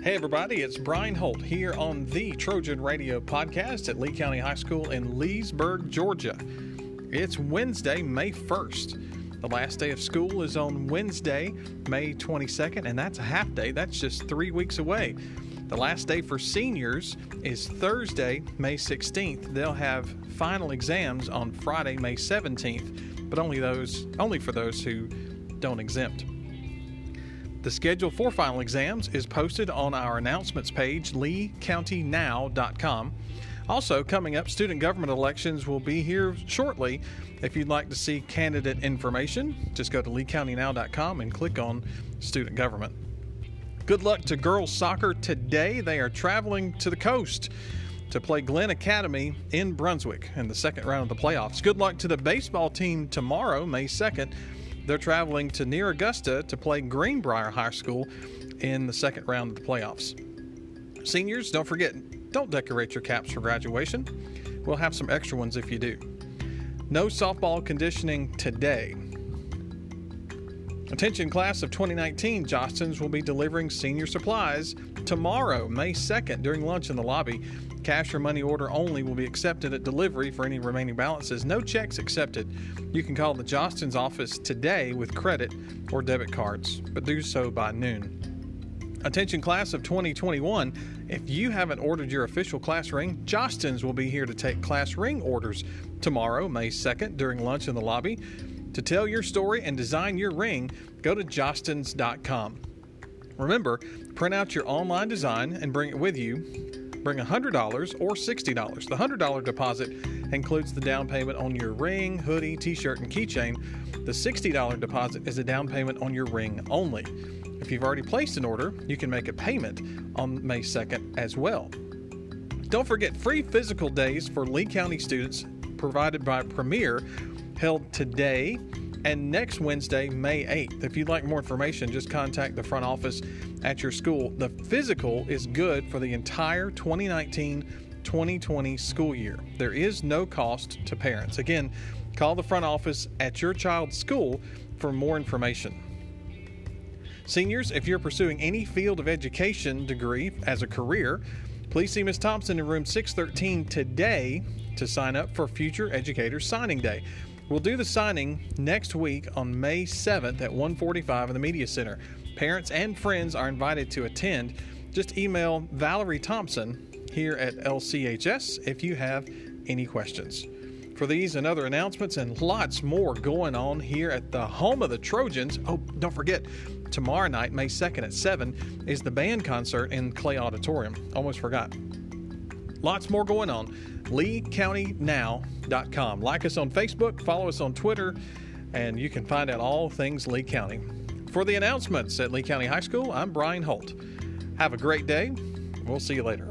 Hey, everybody, it's Brian Holt here on the Trojan Radio podcast at Lee County High School in Leesburg, Georgia. It's Wednesday, May 1st. The last day of school is on Wednesday, May 22nd, and that's a half day. That's just three weeks away. The last day for seniors is Thursday, May 16th. They'll have final exams on Friday, May 17th, but only those only for those who don't exempt. The schedule for final exams is posted on our announcements page, leecountynow.com. Also, coming up, student government elections will be here shortly. If you'd like to see candidate information, just go to leecountynow.com and click on student government. Good luck to girls soccer today. They are traveling to the coast to play Glynn Academy in Brunswick in the second round of the playoffs. Good luck to the baseball team tomorrow, May 2nd. They're traveling to near Augusta to play Greenbrier High School in the second round of the playoffs. Seniors, don't forget, don't decorate your caps for graduation. We'll have some extra ones if you do. No softball conditioning today. Attention class of 2019, Jostens will be delivering senior supplies tomorrow, May 2nd, during lunch in the lobby. Cash or money order only will be accepted at delivery for any remaining balances. No checks accepted. You can call the Jostens office today with credit or debit cards, but do so by noon. Attention class of 2021, if you haven't ordered your official class ring, Jostens will be here to take class ring orders tomorrow, May 2nd, during lunch in the lobby. To tell your story and design your ring, go to jostens.com. Remember, print out your online design and bring it with you. Bring $100 or $60. The $100 deposit includes the down payment on your ring, hoodie, t shirt, and keychain. The $60 deposit is a down payment on your ring only. If you've already placed an order, you can make a payment on May 2nd as well. Don't forget free physical days for Lee County students provided by Premier held today and next Wednesday, May 8th. If you'd like more information, just contact the front office at your school. The physical is good for the entire 2019 2020 school year. There is no cost to parents. Again, call the front office at your child's school for more information. Seniors, if you're pursuing any field of education degree as a career, please see Ms. Thompson in room 613 today to sign up for future educators signing day. We'll do the signing next week on May 7th at 1:45 in the Media Center. Parents and friends are invited to attend. Just email Valerie Thompson here at LCHS if you have any questions. For these and other announcements and lots more going on here at the home of the Trojans. Oh, don't forget, tomorrow night, May 2nd at 7, is the band concert in Clay Auditorium. Almost forgot. Lots more going on. LeeCountyNow.com. Like us on Facebook, follow us on Twitter, and you can find out all things Lee County. For the announcements at Lee County High School, I'm Brian Holt. Have a great day. We'll see you later.